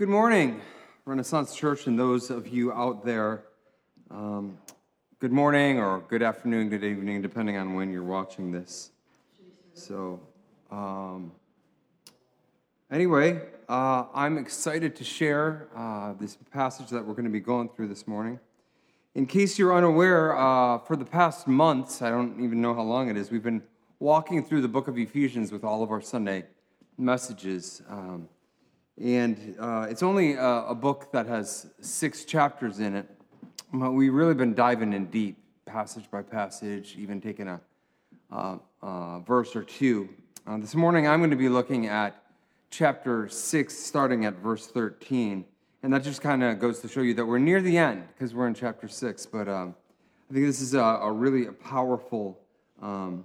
Good morning, Renaissance Church, and those of you out there. Um, good morning, or good afternoon, good evening, depending on when you're watching this. So, um, anyway, uh, I'm excited to share uh, this passage that we're going to be going through this morning. In case you're unaware, uh, for the past months, I don't even know how long it is, we've been walking through the book of Ephesians with all of our Sunday messages. Um, and uh, it's only a, a, book that has six chapters in it. But we've really been diving in deep, passage by passage, even taking a, a verse or two. Uh, this morning, I'm going to be looking at chapter 6, starting at verse 13. And that just kind of goes to show you that we're near the end because we're in chapter 6. But um, I think this is a, a really a powerful um,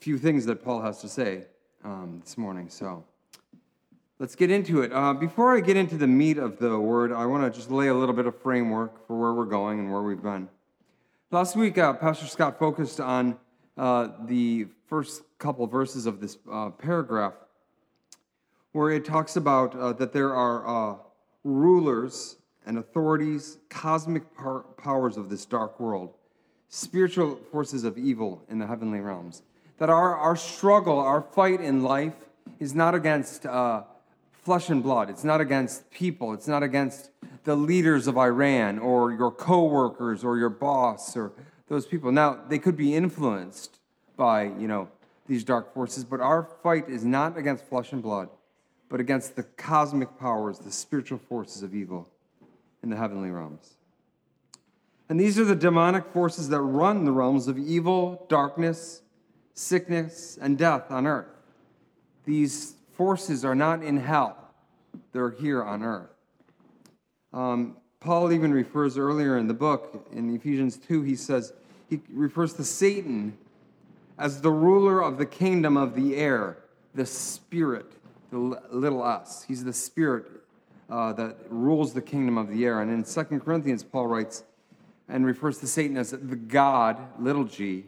few things that Paul has to say um, this morning. So. Let's get into it. Uh, before I get into the meat of the word, I want to just lay a little bit of framework for where we're going and where we've been. Last week, uh, Pastor Scott focused on uh, the first couple verses of this uh, paragraph, where it talks about uh, that there are uh, rulers and authorities, cosmic par- powers of this dark world, spiritual forces of evil in the heavenly realms. That our, our struggle, our fight in life, is not against flesh and blood. It's not against people. It's not against the leaders of Iran or your coworkers or your boss or those people. Now, they could be influenced by, you know, these dark forces, but our fight is not against flesh and blood, but against the cosmic powers, the spiritual forces of evil in the heavenly realms. And these are the demonic forces that run the realms of evil, darkness, sickness, and death on earth. These forces are not in hell, they're here on earth. Um, Paul even refers earlier in the book, in Ephesians 2, he says, he refers to Satan as the ruler of the kingdom of the air, the spirit, the little us. He's the spirit uh, that rules the kingdom of the air. And in 2 Corinthians, Paul writes and refers to Satan as the God, little g,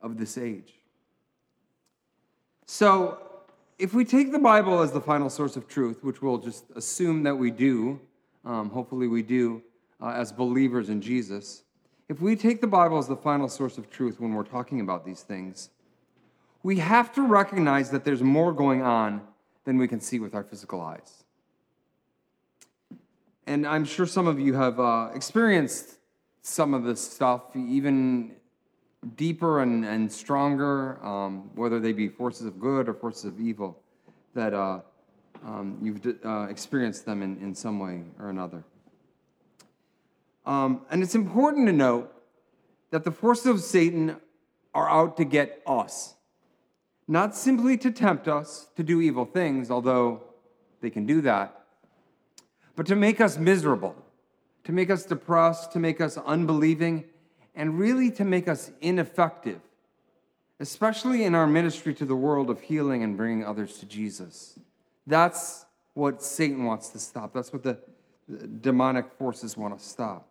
of this age. So if we take the Bible as the final source of truth, which we'll just assume that we do, um, hopefully we do, uh, as believers in Jesus, if we take the Bible as the final source of truth when we're talking about these things, we have to recognize that there's more going on than we can see with our physical eyes. And I'm sure some of you have uh, experienced some of this stuff, even deeper and, and stronger, um, whether they be forces of good or forces of evil, that uh, um, you've uh, experienced them in, in some way or another. Um, and it's important to note that the forces of Satan are out to get us, not simply to tempt us to do evil things, although they can do that, but to make us miserable, to make us depressed, to make us unbelieving and really to make us ineffective, especially in our ministry to the world of healing and bringing others to Jesus. That's what Satan wants to stop. That's what the, demonic forces want to stop.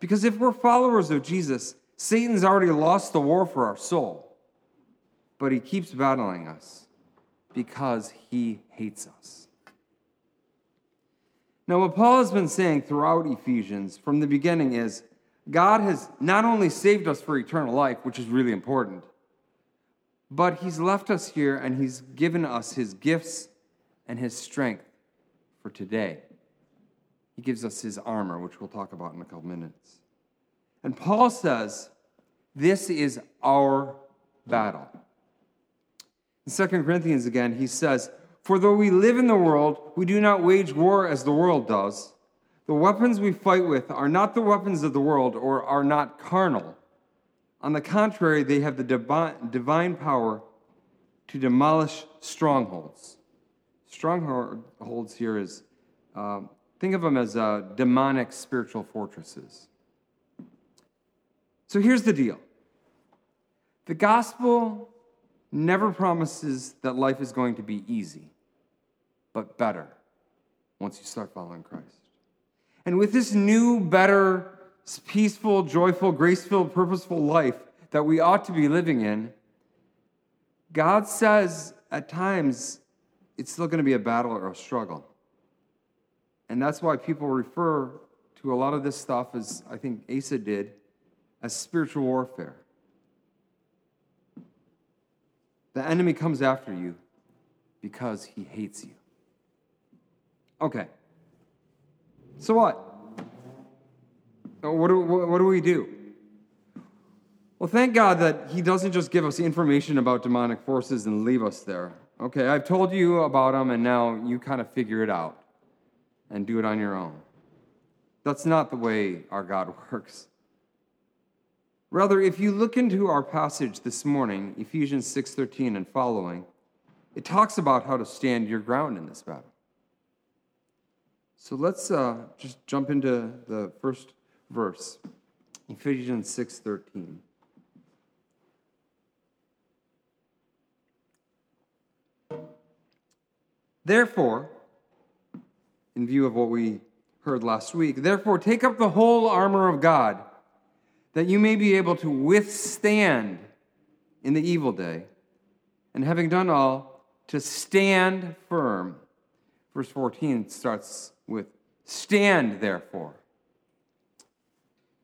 Because if we're followers of Jesus, Satan's already lost the war for our soul, but he keeps battling us because he hates us. Now, what Paul has been saying throughout Ephesians from the beginning is God has not only saved us for eternal life, which is really important, but He's left us here and He's given us His gifts and His strength for today. He gives us His armor, which we'll talk about in a couple minutes. And Paul says, This is our battle. In 2 Corinthians again, he says, For though we live in the world, we do not wage war as the world does. The weapons we fight with are not the weapons of the world or are not carnal. On the contrary, they have the divine power to demolish strongholds. Strongholds here is, uh, think of them as uh, demonic spiritual fortresses. So here's the deal the gospel never promises that life is going to be easy, but better once you start following Christ. And with this new, better, peaceful, joyful, grace filled, purposeful life that we ought to be living in, God says at times it's still going to be a battle or a struggle. And that's why people refer to a lot of this stuff, as I think Asa did, as spiritual warfare. The enemy comes after you because he hates you. Okay. So what? Uh, what do, what do we do? Well, thank God that He doesn't just give us information about demonic forces and leave us there. Okay, I've told you about them, and now you kind of figure it out and do it on your own. That's not the way our God works. Rather, if you look into our passage this morning, Ephesians 6:13 and following, it talks about how to stand your ground in this battle. So let's uh, just jump into the first verse, Ephesians 6:13. Therefore, in view of what we heard last week, therefore take up the whole armor of God, that you may be able to withstand in the evil day, and having done all, to stand firm. Verse 14 starts with, Stand therefore.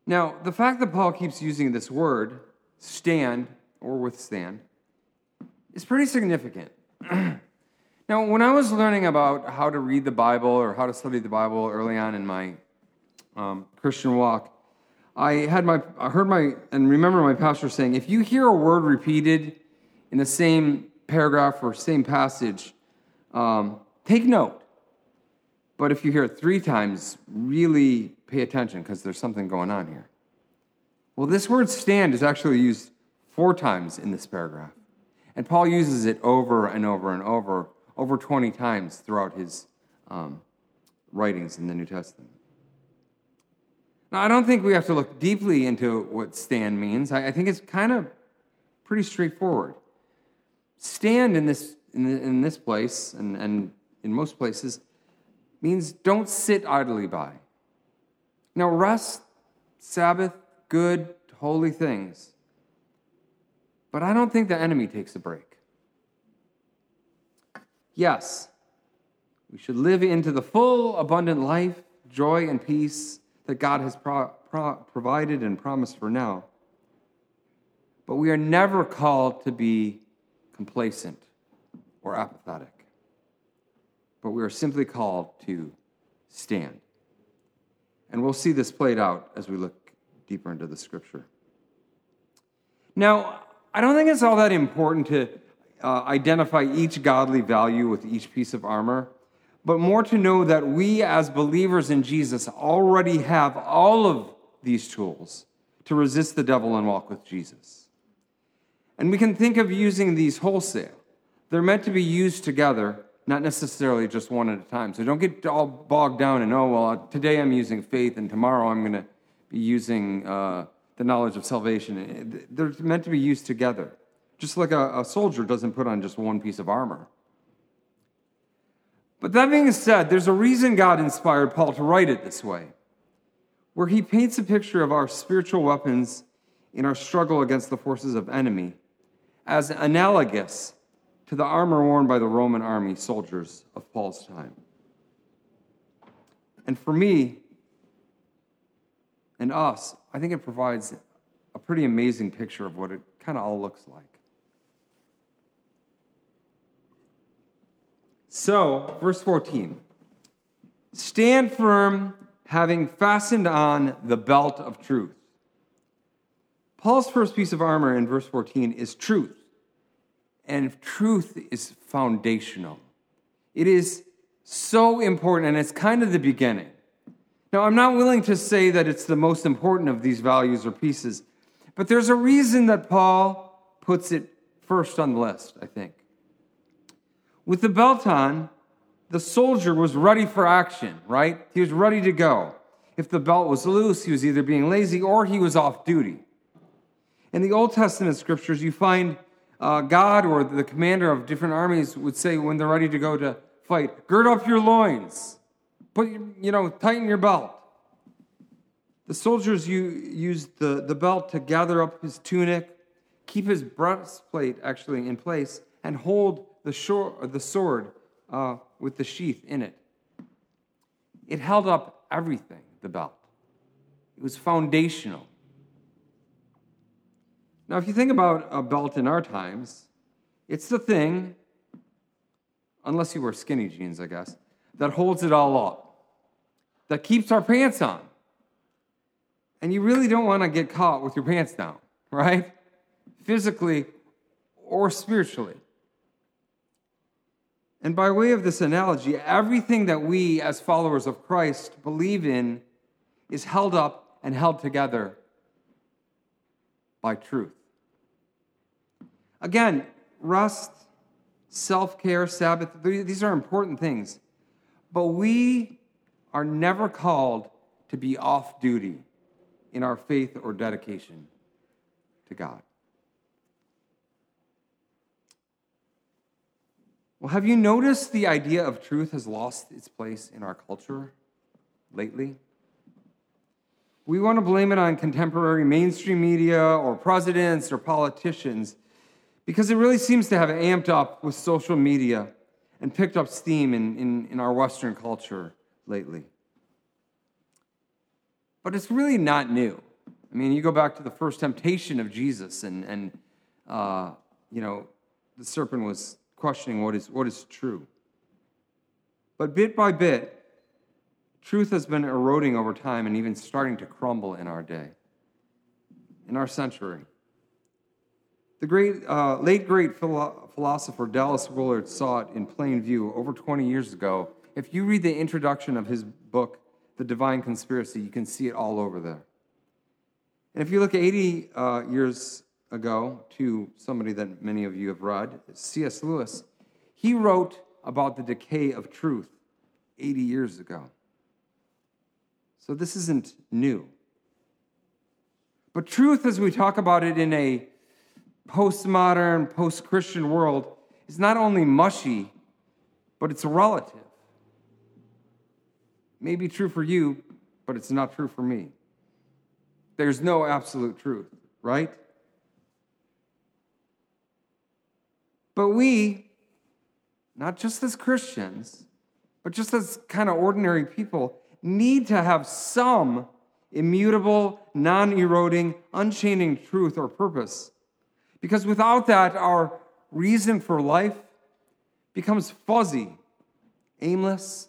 Now, the fact that Paul keeps using this word, stand or withstand, is pretty significant. now, when I was learning about how to read the Bible or how to study the Bible early on in my um, Christian walk, I had my I heard my and remember my pastor saying, if you hear a word repeated in the same paragraph or same passage, um, take note. But if you hear it three times, really pay attention because there's something going on here. Well, this word stand is actually used four times in this paragraph. And Paul uses it over and over and over, over 20 times throughout his um, writings in the New Testament. Now, I don't think we have to look deeply into what stand means. I, I think it's kind of pretty straightforward. Stand in this, in, the, in this place, and, and in most places, means don't sit idly by. Now, rest, Sabbath, good, holy things. But I don't think the enemy takes a break. Yes, we should live into the full, abundant life, joy, and peace that God has pro- pro- provided and promised for now. But we are never called to be complacent or apathetic. But we are simply called to stand. And we'll see this played out as we look deeper into the scripture. Now, I don't think it's all that important to uh, identify each godly value with each piece of armor, but more to know that we as believers in Jesus already have all of these tools to resist the devil and walk with Jesus. And we can think of using these wholesale. They're meant to be used together not necessarily just one at a time. So don't get all bogged down and, oh, well, today I'm using faith and tomorrow I'm going to be using uh, the knowledge of salvation. They're meant to be used together. Just like a, a soldier doesn't put on just one piece of armor. But that being said, there's a reason God inspired Paul to write it this way, where he paints a picture of our spiritual weapons in our struggle against the forces of enemy as analogous to the armor worn by the Roman army soldiers of Paul's time. And for me and us, I think it provides a pretty amazing picture of what it kind of all looks like. So, verse 14 Stand firm, having fastened on the belt of truth. Paul's first piece of armor in verse 14 is truth and truth is foundational. It is so important, and it's kind of the beginning. Now, I'm not willing to say that it's the most important of these values or pieces, but there's a reason that Paul puts it first on the list, I think. With the belt on, the soldier was ready for action, right? He was ready to go. If the belt was loose, he was either being lazy or he was off duty. In the Old Testament scriptures, you find uh, God or the commander of different armies would say when they're ready to go to fight, gird up your loins, put you know, tighten your belt. The soldiers used the, the belt to gather up his tunic, keep his breastplate actually in place, and hold the, shore, the sword uh, with the sheath in it. It held up everything, the belt. It was foundational. Now, if you think about a belt in our times, it's the thing, unless you wear skinny jeans, I guess, that holds it all up, that keeps our pants on. And you really don't want to get caught with your pants down, right? Physically or spiritually. And by way of this analogy, everything that we as followers of Christ believe in is held up and held together by truth. Again, rest, self care, Sabbath, these are important things. But we are never called to be off duty in our faith or dedication to God. Well, have you noticed the idea of truth has lost its place in our culture lately? We want to blame it on contemporary mainstream media or presidents or politicians because it really seems to have amped up with social media and picked up steam in, in, in our Western culture lately. But it's really not new. I mean, you go back to the first temptation of Jesus, and, and uh, you know, the serpent was questioning what is, what is true. But bit by bit, truth has been eroding over time and even starting to crumble in our day, in our century. The great, uh, late great philo- philosopher Dallas Willard saw it in plain view over 20 years ago. If you read the introduction of his book, The Divine Conspiracy, you can see it all over there. And if you look 80 uh, years ago to somebody that many of you have read, C.S. Lewis, he wrote about the decay of truth 80 years ago. So this isn't new. But truth, as we talk about it in a postmodern, post Christian world is not only mushy, but it's relative. May be true for you, but it's not true for me. There's no absolute truth, right? But we, not just as Christians, but just as kind of ordinary people, need to have some immutable, non eroding, unchanging truth or purpose because without that, our reason for life becomes fuzzy, aimless,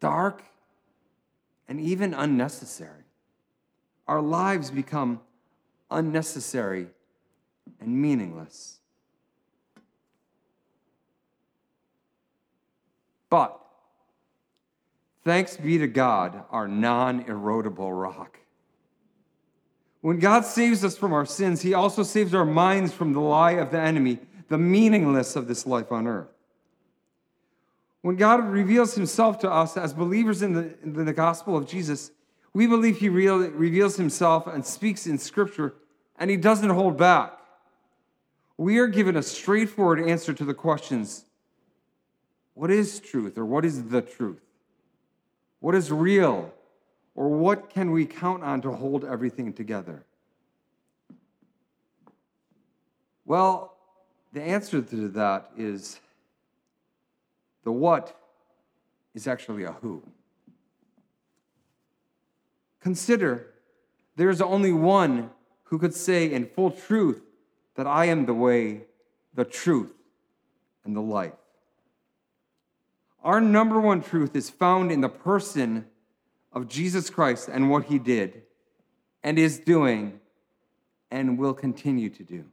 dark, and even unnecessary. Our lives become unnecessary and meaningless. But thanks be to God, our non erodible rock. When God saves us from our sins, He also saves our minds from the lie of the enemy, the meaningless of this life on earth. When God reveals Himself to us as believers in the, in the gospel of Jesus, we believe He reveals Himself and speaks in Scripture, and He doesn't hold back. We are given a straightforward answer to the questions what is truth, or what is the truth? What is real? Or what can we count on to hold everything together? Well, the answer to that is the what is actually a who. Consider there's only one who could say in full truth that I am the way, the truth, and the life. Our number one truth is found in the person of Jesus Christ and what he did and is doing and will continue to do.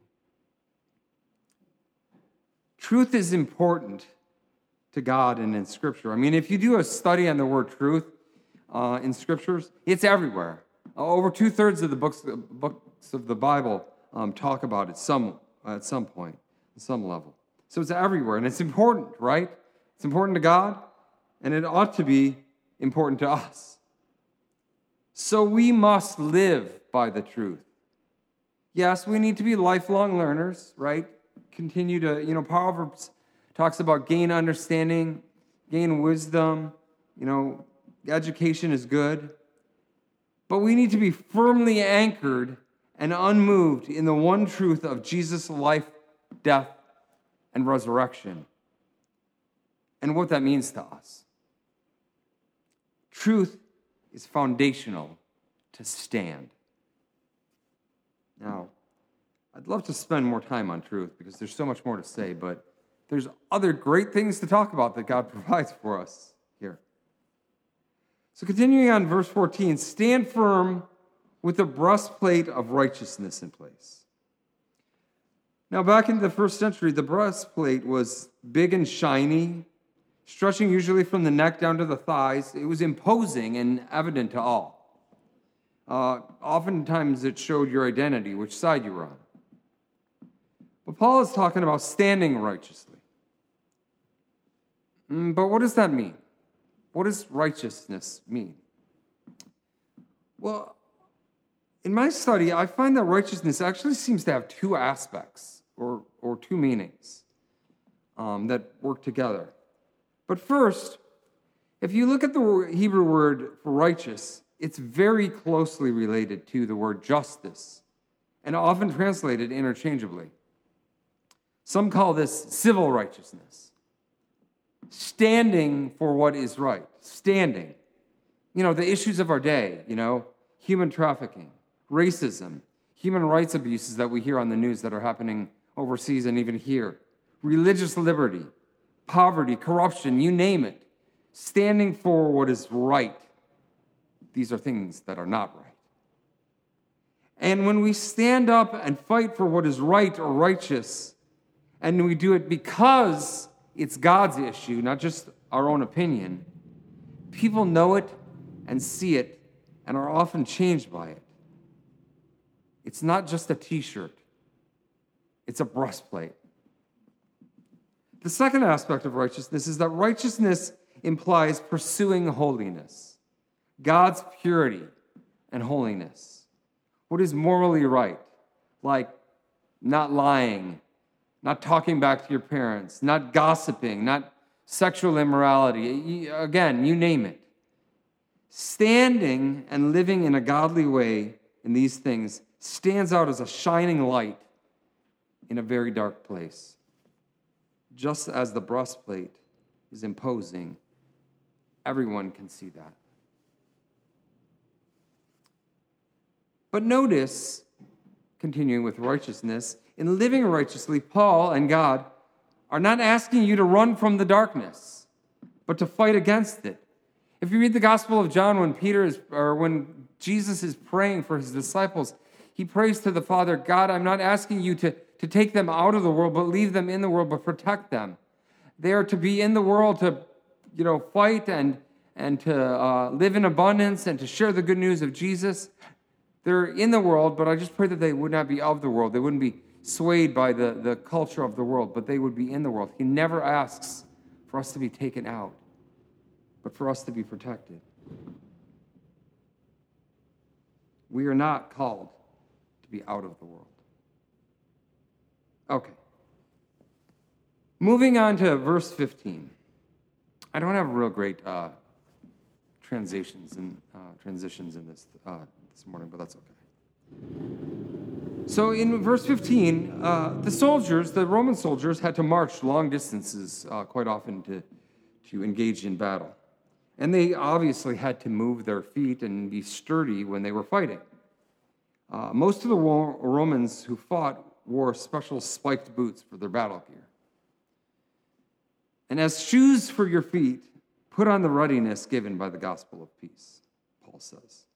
Truth is important to God and in Scripture. I mean, if you do a study on the word truth uh, in Scriptures, it's everywhere. Uh, over two thirds of the books, books of the Bible um, talk about it some, at some point, at some level. So it's everywhere, and it's important, right? It's important to God, and it ought to be important to us. So we must live by the truth. Yes, we need to be lifelong learners, right? Continue to, you know, Proverbs talks about gain understanding, gain wisdom, you know, education is good. But we need to be firmly anchored and unmoved in the one truth of Jesus' life, death, and resurrection, and what that means to us. Truth is foundational to stand. Now, I'd love to spend more time on truth because there's so much more to say, but there's other great things to talk about that God provides for us here. So, continuing on verse 14, stand firm with the breastplate of righteousness in place. Now, back in the first century, the breastplate was big and shiny, stretching usually from the neck down to the thighs. It was imposing and evident to all. Uh, oftentimes, it showed your identity, which side you were on. But Paul is talking about standing righteously. Mm, but what does that mean? What does righteousness mean? Well, in my study, I find that righteousness actually seems to have two aspects or, or two meanings um, that work together. But first, if you look at the Hebrew word for righteous, it's very closely related to the word justice and often translated interchangeably. Some call this civil righteousness, standing for what is right, standing. You know, the issues of our day, you know, human trafficking, racism, human rights abuses that we hear on the news that are happening overseas and even here, religious liberty, poverty, corruption, you name it, standing for what is right. These are things that are not right. And when we stand up and fight for what is right or righteous, and we do it because it's God's issue, not just our own opinion, people know it and see it and are often changed by it. It's not just a t shirt, it's a breastplate. The second aspect of righteousness is that righteousness implies pursuing holiness, God's purity and holiness. What is morally right? Like not lying, not talking back to your parents, not gossiping, not sexual immorality. Again, you name it. Standing and living in a godly way in these things stands out as a shining light in a very dark place. Just as the breastplate is imposing, everyone can see that. But notice, continuing with righteousness, in living righteously, Paul and God are not asking you to run from the darkness, but to fight against it. If you read the Gospel of John, when Peter is, or when Jesus is praying for his disciples, he prays to the Father, God, I'm not asking you to, to take them out of the world, but leave them in the world, but protect them. They are to be in the world to, you know, fight and, and to uh, live in abundance and to share the good news of Jesus. They're in the world, but I just pray that they would not be of the world. They wouldn't be swayed by the, the culture of the world, but they would be in the world. He never asks for us to be taken out, but for us to be protected. We are not called to be out of the world. Okay. Moving on to verse 15. I don't have real great uh, transitions and uh, transitions in this uh, this morning, but that's okay. So in verse 15, uh, the soldiers, the Roman soldiers, had to march long distances uh, quite often to, to engage in battle. And they obviously had to move their feet and be sturdy when they were fighting. Uh, most of the Romans who fought wore special spiked boots for their battle gear. And as shoes for your feet, put on the readiness given by the gospel of peace, Paul says,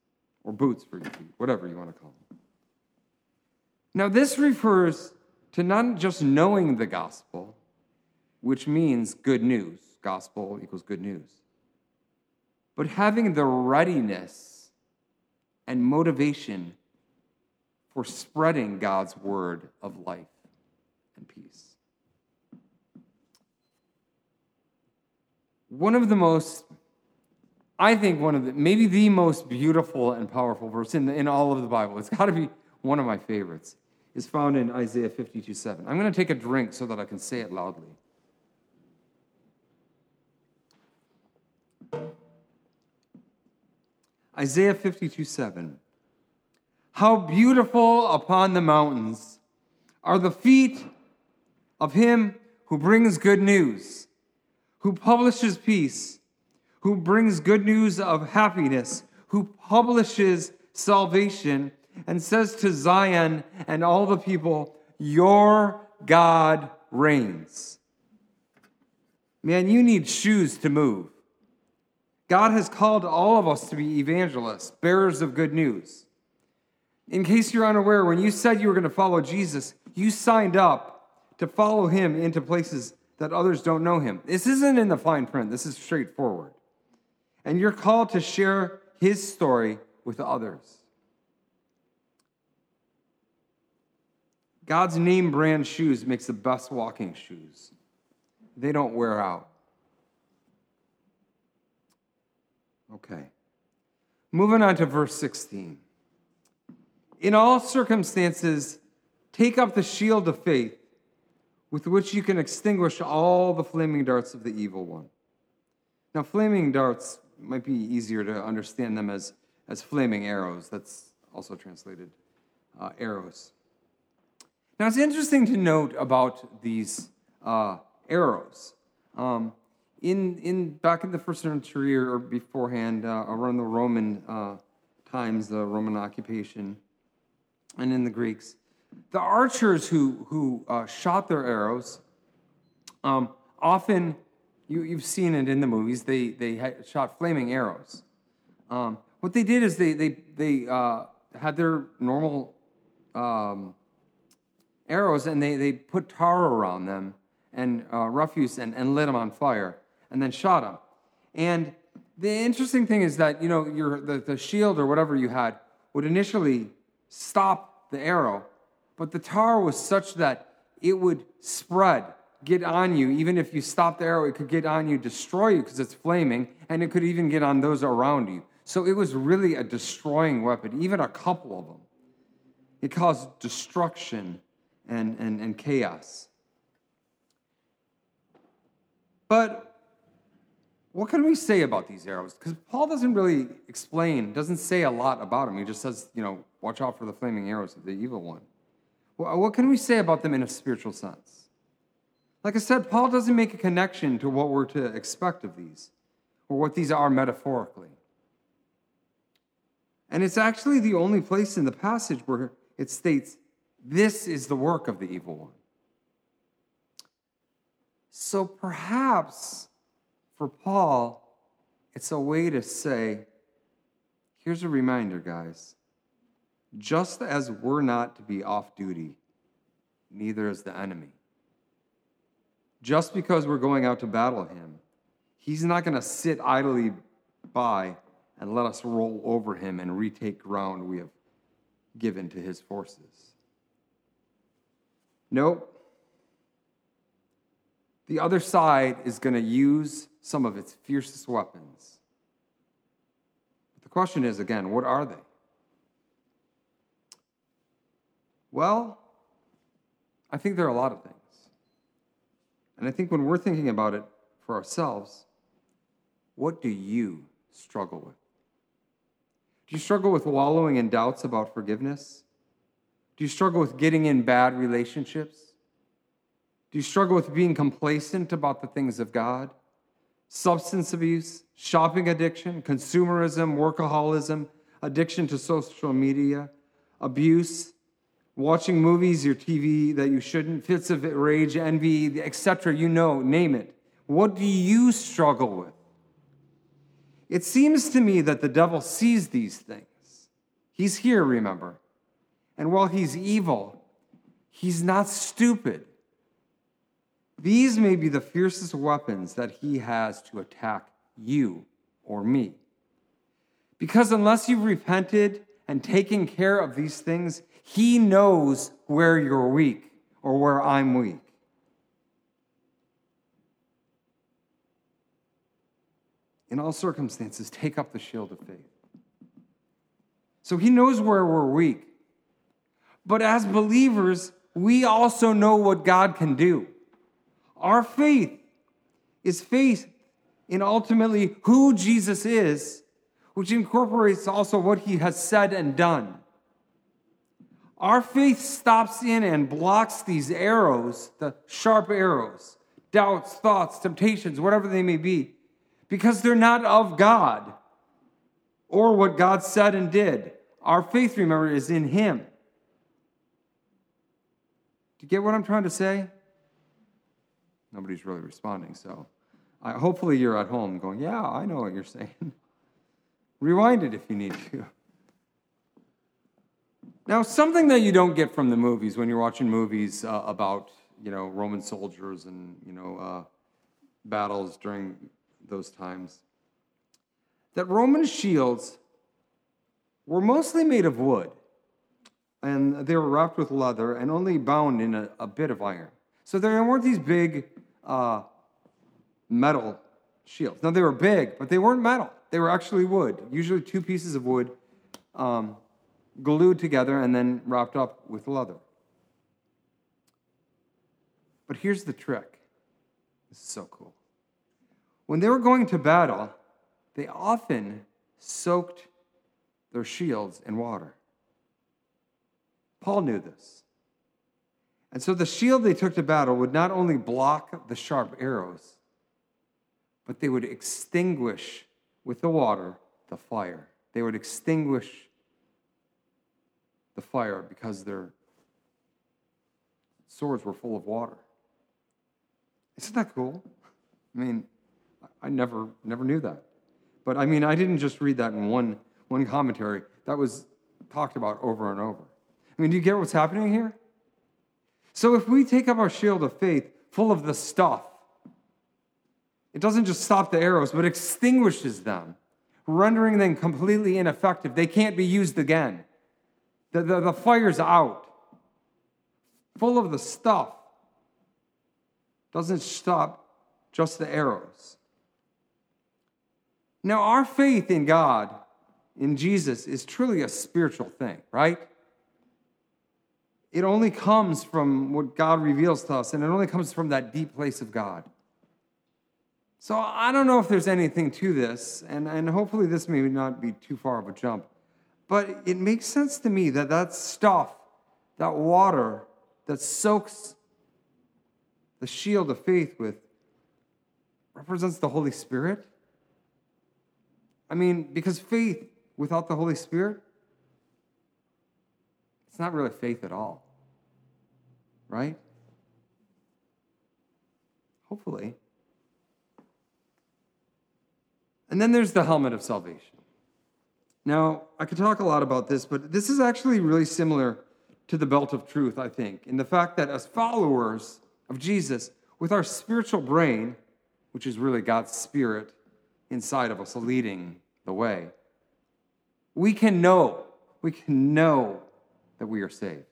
or boots for your feet, whatever you want to call them. Now, this refers to not just knowing the gospel, which means good news, gospel equals good news, but having the readiness and motivation for spreading God's word of life and peace. One of the most, I think, one of the, maybe the most beautiful and powerful verse in, in all of the Bible, it's got to be one of my favorites, is found in Isaiah 52 7. I'm going to take a drink so that I can say it loudly. Isaiah 52 7. How beautiful upon the mountains are the feet of him who brings good news, who publishes peace, who brings good news of happiness, who publishes salvation, and says to Zion and all the people, Your God reigns. Man, you need shoes to move. God has called all of us to be evangelists, bearers of good news. In case you're unaware, when you said you were going to follow Jesus, you signed up to follow him into places that others don't know him. This isn't in the fine print, this is straightforward. And you're called to share his story with others. God's name brand shoes makes the best walking shoes. They don't wear out. Okay. Moving on to verse 16. In all circumstances, take up the shield of faith with which you can extinguish all the flaming darts of the evil one. Now, flaming darts might be easier to understand them as, as flaming arrows. That's also translated uh, arrows. Now, it's interesting to note about these uh, arrows. Um, in, in back in the first century or beforehand, uh, around the Roman uh, times, the Roman occupation, and in the Greeks, the archers who who uh, shot their arrows, um, often you, you've seen it in the movies. They they shot flaming arrows. Um, what they did is they they they uh, had their normal um, arrows and they they put tar around them and uh, refuse and, and lit them on fire and then shot them. And the interesting thing is that, you know, your, the, the shield or whatever you had would initially stop the arrow, but the tar was such that it would spread, get on you. Even if you stop the arrow, it could get on you, destroy you because it's flaming, and it could even get on those around you. So it was really a destroying weapon, even a couple of them. It caused destruction and, and, and chaos. But what can we say about these arrows? Because Paul doesn't really explain, doesn't say a lot about them. He just says, you know, watch out for the flaming arrows of the evil one. What can we say about them in a spiritual sense? Like I said, Paul doesn't make a connection to what we're to expect of these or what these are metaphorically. And it's actually the only place in the passage where it states, this is the work of the evil one. So perhaps for Paul, it's a way to say, here's a reminder, guys. Just as we're not to be off duty, neither is the enemy. Just because we're going out to battle him, he's not going to sit idly by and let us roll over him and retake ground we have given to his forces. Nope. The other side is going to use some of its fiercest weapons. But the question is again, what are they? Well, I think there are a lot of things. And I think when we're thinking about it for ourselves, what do you struggle with? Do you struggle with wallowing in doubts about forgiveness? Do you struggle with getting in bad relationships? Do you struggle with being complacent about the things of God? substance abuse, shopping addiction, consumerism, workaholism, addiction to social media, abuse, watching movies or TV that you shouldn't, fits of rage, envy, etc. You know, name it. What do you struggle with? It seems to me that the devil sees these things. He's here, remember. And while he's evil, he's not stupid. These may be the fiercest weapons that he has to attack you or me. Because unless you've repented and taken care of these things, he knows where you're weak or where I'm weak. In all circumstances, take up the shield of faith. So he knows where we're weak. But as believers, we also know what God can do. Our faith is faith in ultimately who Jesus is, which incorporates also what he has said and done. Our faith stops in and blocks these arrows, the sharp arrows, doubts, thoughts, temptations, whatever they may be, because they're not of God or what God said and did. Our faith, remember, is in Him. Do you get what I'm trying to say? Nobody's really responding, so I, hopefully you're at home going, Yeah, I know what you're saying. Rewind it if you need to. Now, something that you don't get from the movies when you're watching movies uh, about, you know, Roman soldiers and, you know, uh, battles during those times, that Roman shields were mostly made of wood, and they were wrapped with leather and only bound in a, a bit of iron. So there weren't these big uh, metal shields. Now, they were big, but they weren't metal. They were actually wood, usually two pieces of wood um, glued together and then wrapped up with leather. But here's the trick this is so cool. When they were going to battle, they often soaked their shields in water. Paul knew this. And so the shield they took to battle would not only block the sharp arrows, but they would extinguish with the water the fire. They would extinguish the fire because their swords were full of water. Isn't that cool? I mean, I never never knew that. But I mean, I didn't just read that in one one commentary. That was talked about over and over. I mean, do you get what's happening here? So if we take up our shield of faith full of the stuff, it doesn't just stop the arrows, but extinguishes them, rendering them completely ineffective. They can't be used again. The, the, the fire's out. Full of the stuff. Doesn't stop just the arrows. Now, our faith in God, in Jesus, is truly a spiritual thing, right? It only comes from what God reveals to us, and it only comes from that deep place of God. So I don't know if there's anything to this, and, and hopefully this may not be too far of a jump, but it makes sense to me that that stuff, that water that soaks the shield of faith with, represents the Holy Spirit. I mean, because faith without the Holy Spirit, it's not really faith at all, right? Hopefully. And then there's the helmet of salvation. Now, I could talk a lot about this, but this is actually really similar to the belt of truth, I think, in the fact that as followers of Jesus, with our spiritual brain, which is really God's spirit inside of us leading the way, we can know, we can know that we are saved.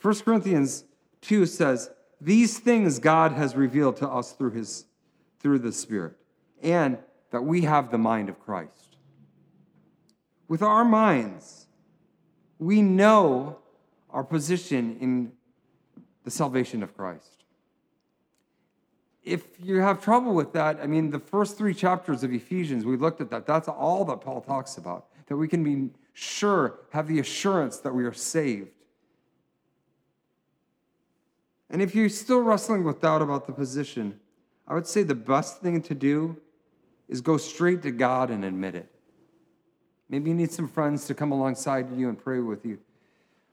1 Corinthians 2 says, These things God has revealed to us through his through the Spirit. And that we have the mind of Christ. With our minds, we know our position in the salvation of Christ. If you have trouble with that, I mean, the first three chapters of Ephesians, we looked at that. That's all that Paul talks about, that we can be sure, have the assurance that we are saved. And if you're still wrestling with doubt about the position, I would say the best thing to do is go straight to God and admit it. Maybe you need some friends to come alongside you and pray with you.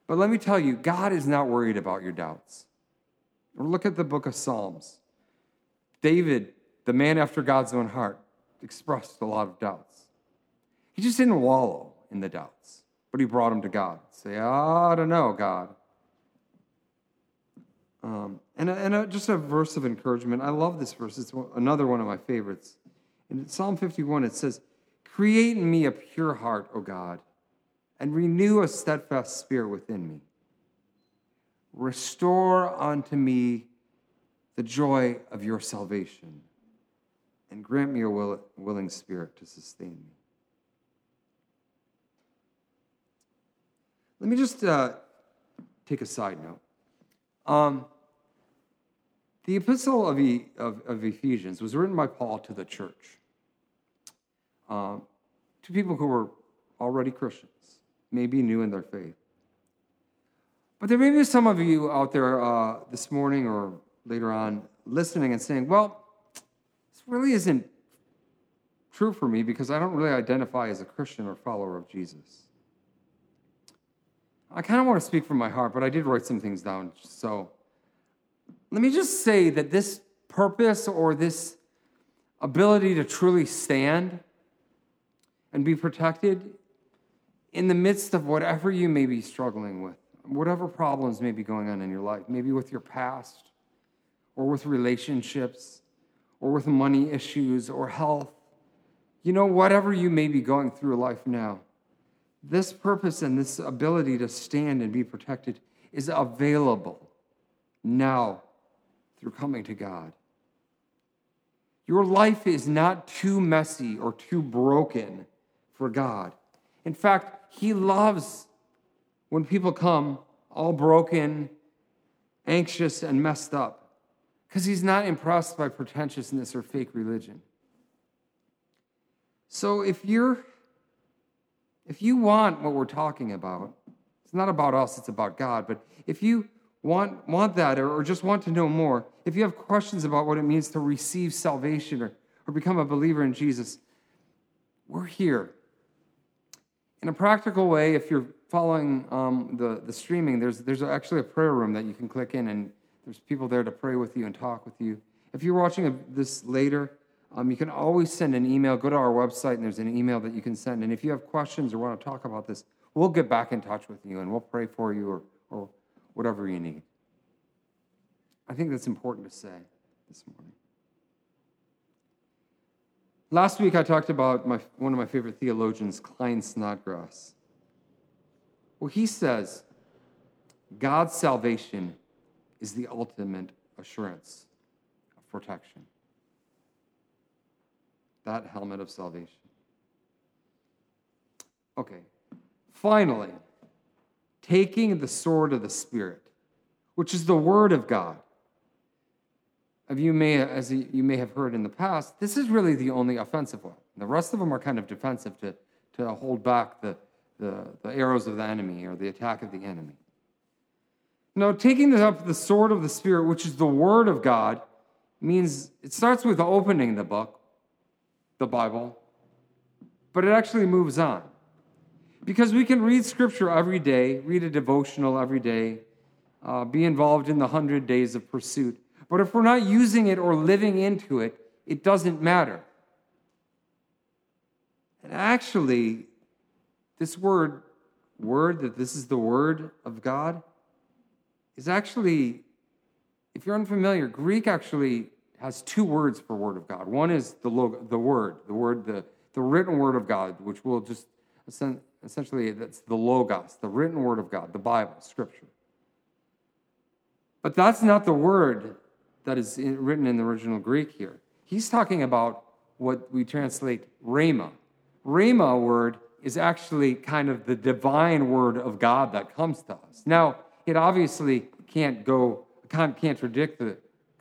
But let me tell you, God is not worried about your doubts. look at the book of Psalms. David, the man after God's own heart, expressed a lot of doubts. He just didn't wallow in the doubts, but he brought them to God. Say, I don't know, God. Um, and and a, just a verse of encouragement. I love this verse. It's another one of my favorites. In Psalm 51, it says, Create in me a pure heart, O God, and renew a steadfast spirit within me. Restore unto me the joy of your salvation, and grant me a will, willing spirit to sustain me. Let me just uh, take a side note. Um, the epistle of, e, of, of, Ephesians was written by Paul to the church, um, to people who were already Christians, maybe new in their faith. But there may be some of you out there uh, this morning or later on listening and saying, well, this really isn't true for me because I don't really identify as a Christian or follower of Jesus. I kind of want to speak from my heart, but I did write some things down. So let me just say that this purpose or this ability to truly stand and be protected in the midst of whatever you may be struggling with, whatever problems may be going on in your life, maybe with your past or with relationships or with money issues or health, you know, whatever you may be going through life now, this purpose and this ability to stand and be protected is available now through coming to God. Your life is not too messy or too broken for God. In fact, He loves when people come all broken, anxious, and messed up because He's not impressed by pretentiousness or fake religion. So if you're if you want what we're talking about, it's not about us, it's about God, but if you want, want that or, or just want to know more, if you have questions about what it means to receive salvation or, or become a believer in Jesus, we're here. In a practical way, if you're following um, the, the streaming, there's, there's actually a prayer room that you can click in, and there's people there to pray with you and talk with you. If you're watching this later, um, you can always send an email. Go to our website, and there's an email that you can send. And if you have questions or want to talk about this, we'll get back in touch with you and we'll pray for you or, or whatever you need. I think that's important to say this morning. Last week, I talked about my, one of my favorite theologians, Klyne Snodgrass. Well, he says God's salvation is the ultimate assurance of protection that helmet of salvation. Okay, finally, taking the sword of the Spirit, which is the Word of God. Of you may, as you may have heard in the past, this is really the only offensive one. The rest of them are kind of defensive to, to hold back the, the, the arrows of the enemy or the attack of the enemy. Now, taking up the sword of the Spirit, which is the Word of God, means it starts with opening the book, the Bible, but it actually moves on. Because we can read scripture every day, read a devotional every day, uh, be involved in the 100 days of pursuit. But if we're not using it or living into it, it doesn't matter. And actually, this word, word, that this is the word of God, is actually, if you're unfamiliar, Greek actually has two words for word of God. One is the log- the word, the word, the, the written word of God, which will just essentially that's the logos, the written word of God, the Bible, Scripture. But that's not the word that is in, written in the original Greek here. He's talking about what we translate rhema. Rhema word is actually kind of the divine word of God that comes to us. Now, it obviously can't go, can't contradict the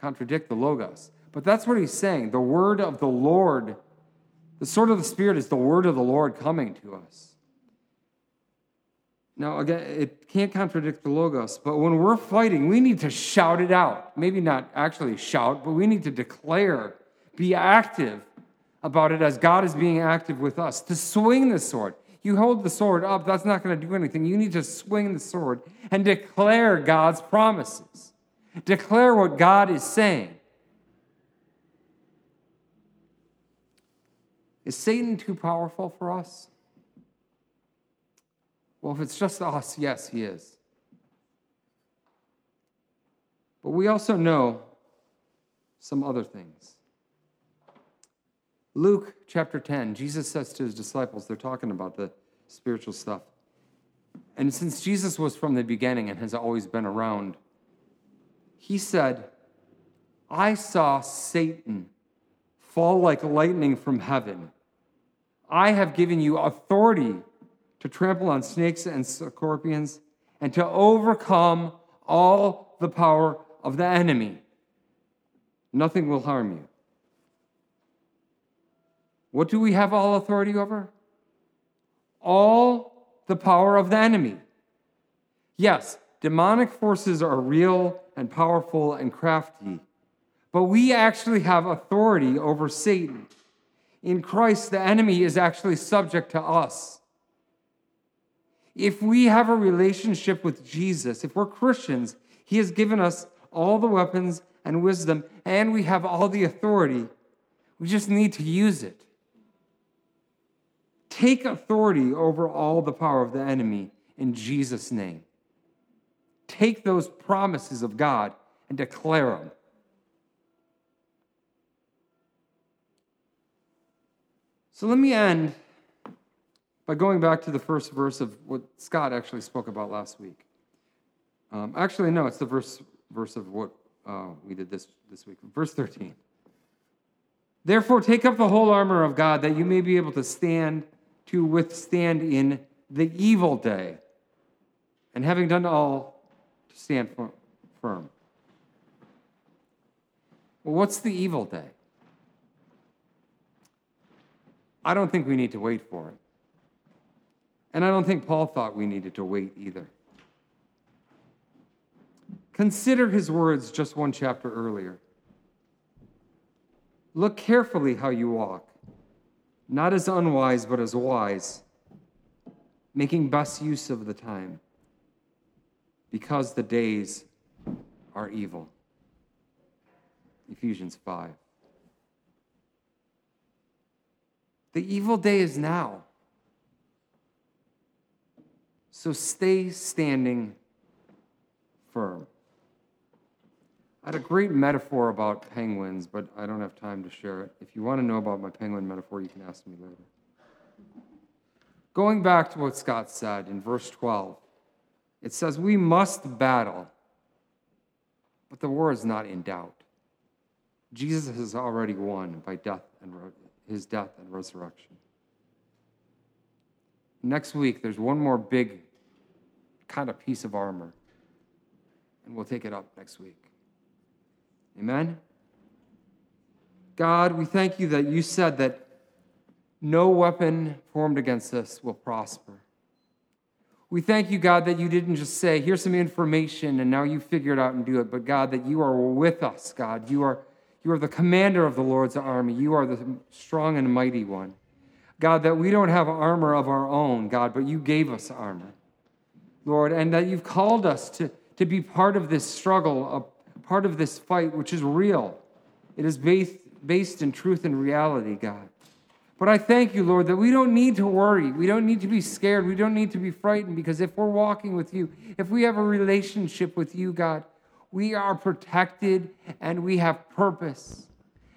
contradict the Logos. But that's what he's saying. The word of the Lord, the sword of the Spirit is the word of the Lord coming to us. Now, again, it can't contradict the Logos, but when we're fighting, we need to shout it out. Maybe not actually shout, but we need to declare, be active about it as God is being active with us. To swing the sword. You hold the sword up, that's not going to do anything. You need to swing the sword and declare God's promises. Declare what God is saying. Is Satan too powerful for us? Well, if it's just us, yes, he is. But we also know some other things. Luke chapter 10, Jesus says to his disciples, they're talking about the spiritual stuff. And since Jesus was from the beginning and has always been around, he said, I saw Satan fall like lightning from heaven. I have given you authority to trample on snakes and scorpions and to overcome all the power of the enemy. Nothing will harm you. What do we have all authority over? All the power of the enemy. Yes, demonic forces are real and powerful and crafty, but we actually have authority over Satan. In Christ, the enemy is actually subject to us. If we have a relationship with Jesus, if we're Christians, He has given us all the weapons and wisdom, and we have all the authority. We just need to use it. Take authority over all the power of the enemy in Jesus' name. Take those promises of God and declare them. So let me end by going back to the first verse of what Scott actually spoke about last week. Um, actually, no, it's the verse, verse of what uh, we did this, this week. Verse 13. Therefore, take up the whole armor of God that you may be able to stand, to withstand in the evil day. And having done all, stand firm. Well, what's the evil day? I don't think we need to wait for it. And I don't think Paul thought we needed to wait either. Consider his words just one chapter earlier. Look carefully how you walk, not as unwise, but as wise, making best use of the time, because the days are evil. Ephesians 5. The evil day is now. So stay standing firm. I had a great metaphor about penguins, but I don't have time to share it. If you want to know about my penguin metaphor, you can ask me later. Going back to what Scott said in verse 12, it says, We must battle, but the war is not in doubt. Jesus has already won by death and his death and resurrection. Next week, there's one more big kind of piece of armor. And we'll take it up next week. Amen? God, we thank you that you said that no weapon formed against us will prosper. We thank you, God, that you didn't just say, here's some information and now you figure it out and do it, but God, that you are with us, God. You are, you are the commander of the Lord's army. You are the strong and mighty one. God, that we don't have armor of our own, God, but you gave us armor. Lord, and that you've called us to, to be part of this struggle, a part of this fight, which is real. It is based, based in truth and reality, God. But I thank you, Lord, that we don't need to worry. We don't need to be scared. We don't need to be frightened because if we're walking with you, if we have a relationship with you, God, we are protected and we have purpose.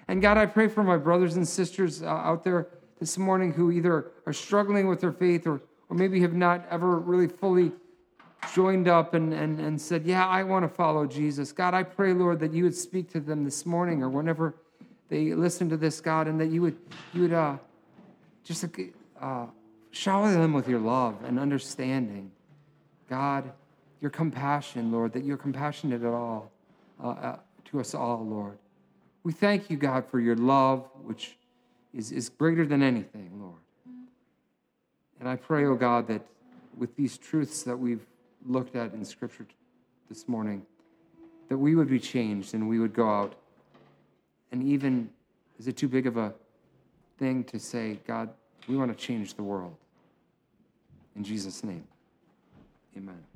And God, I pray for my brothers and sisters uh, out there this morning who either are struggling with their faith or, or maybe have not ever really fully joined up and, and, and said, Yeah, I want to follow Jesus. God, I pray, Lord, that you would speak to them this morning or whenever they listen to this, God, and that you would, you would uh, just uh, shower them with your love and understanding. God, your compassion, Lord, that you're compassionate at all, uh, uh, to us all, Lord. We thank you, God, for your love, which is, is greater than anything, Lord. And I pray, oh God, that with these truths that we've looked at in Scripture this morning, that we would be changed and we would go out. And even, is it too big of a thing to say, God, we want to change the world? In Jesus' name, amen.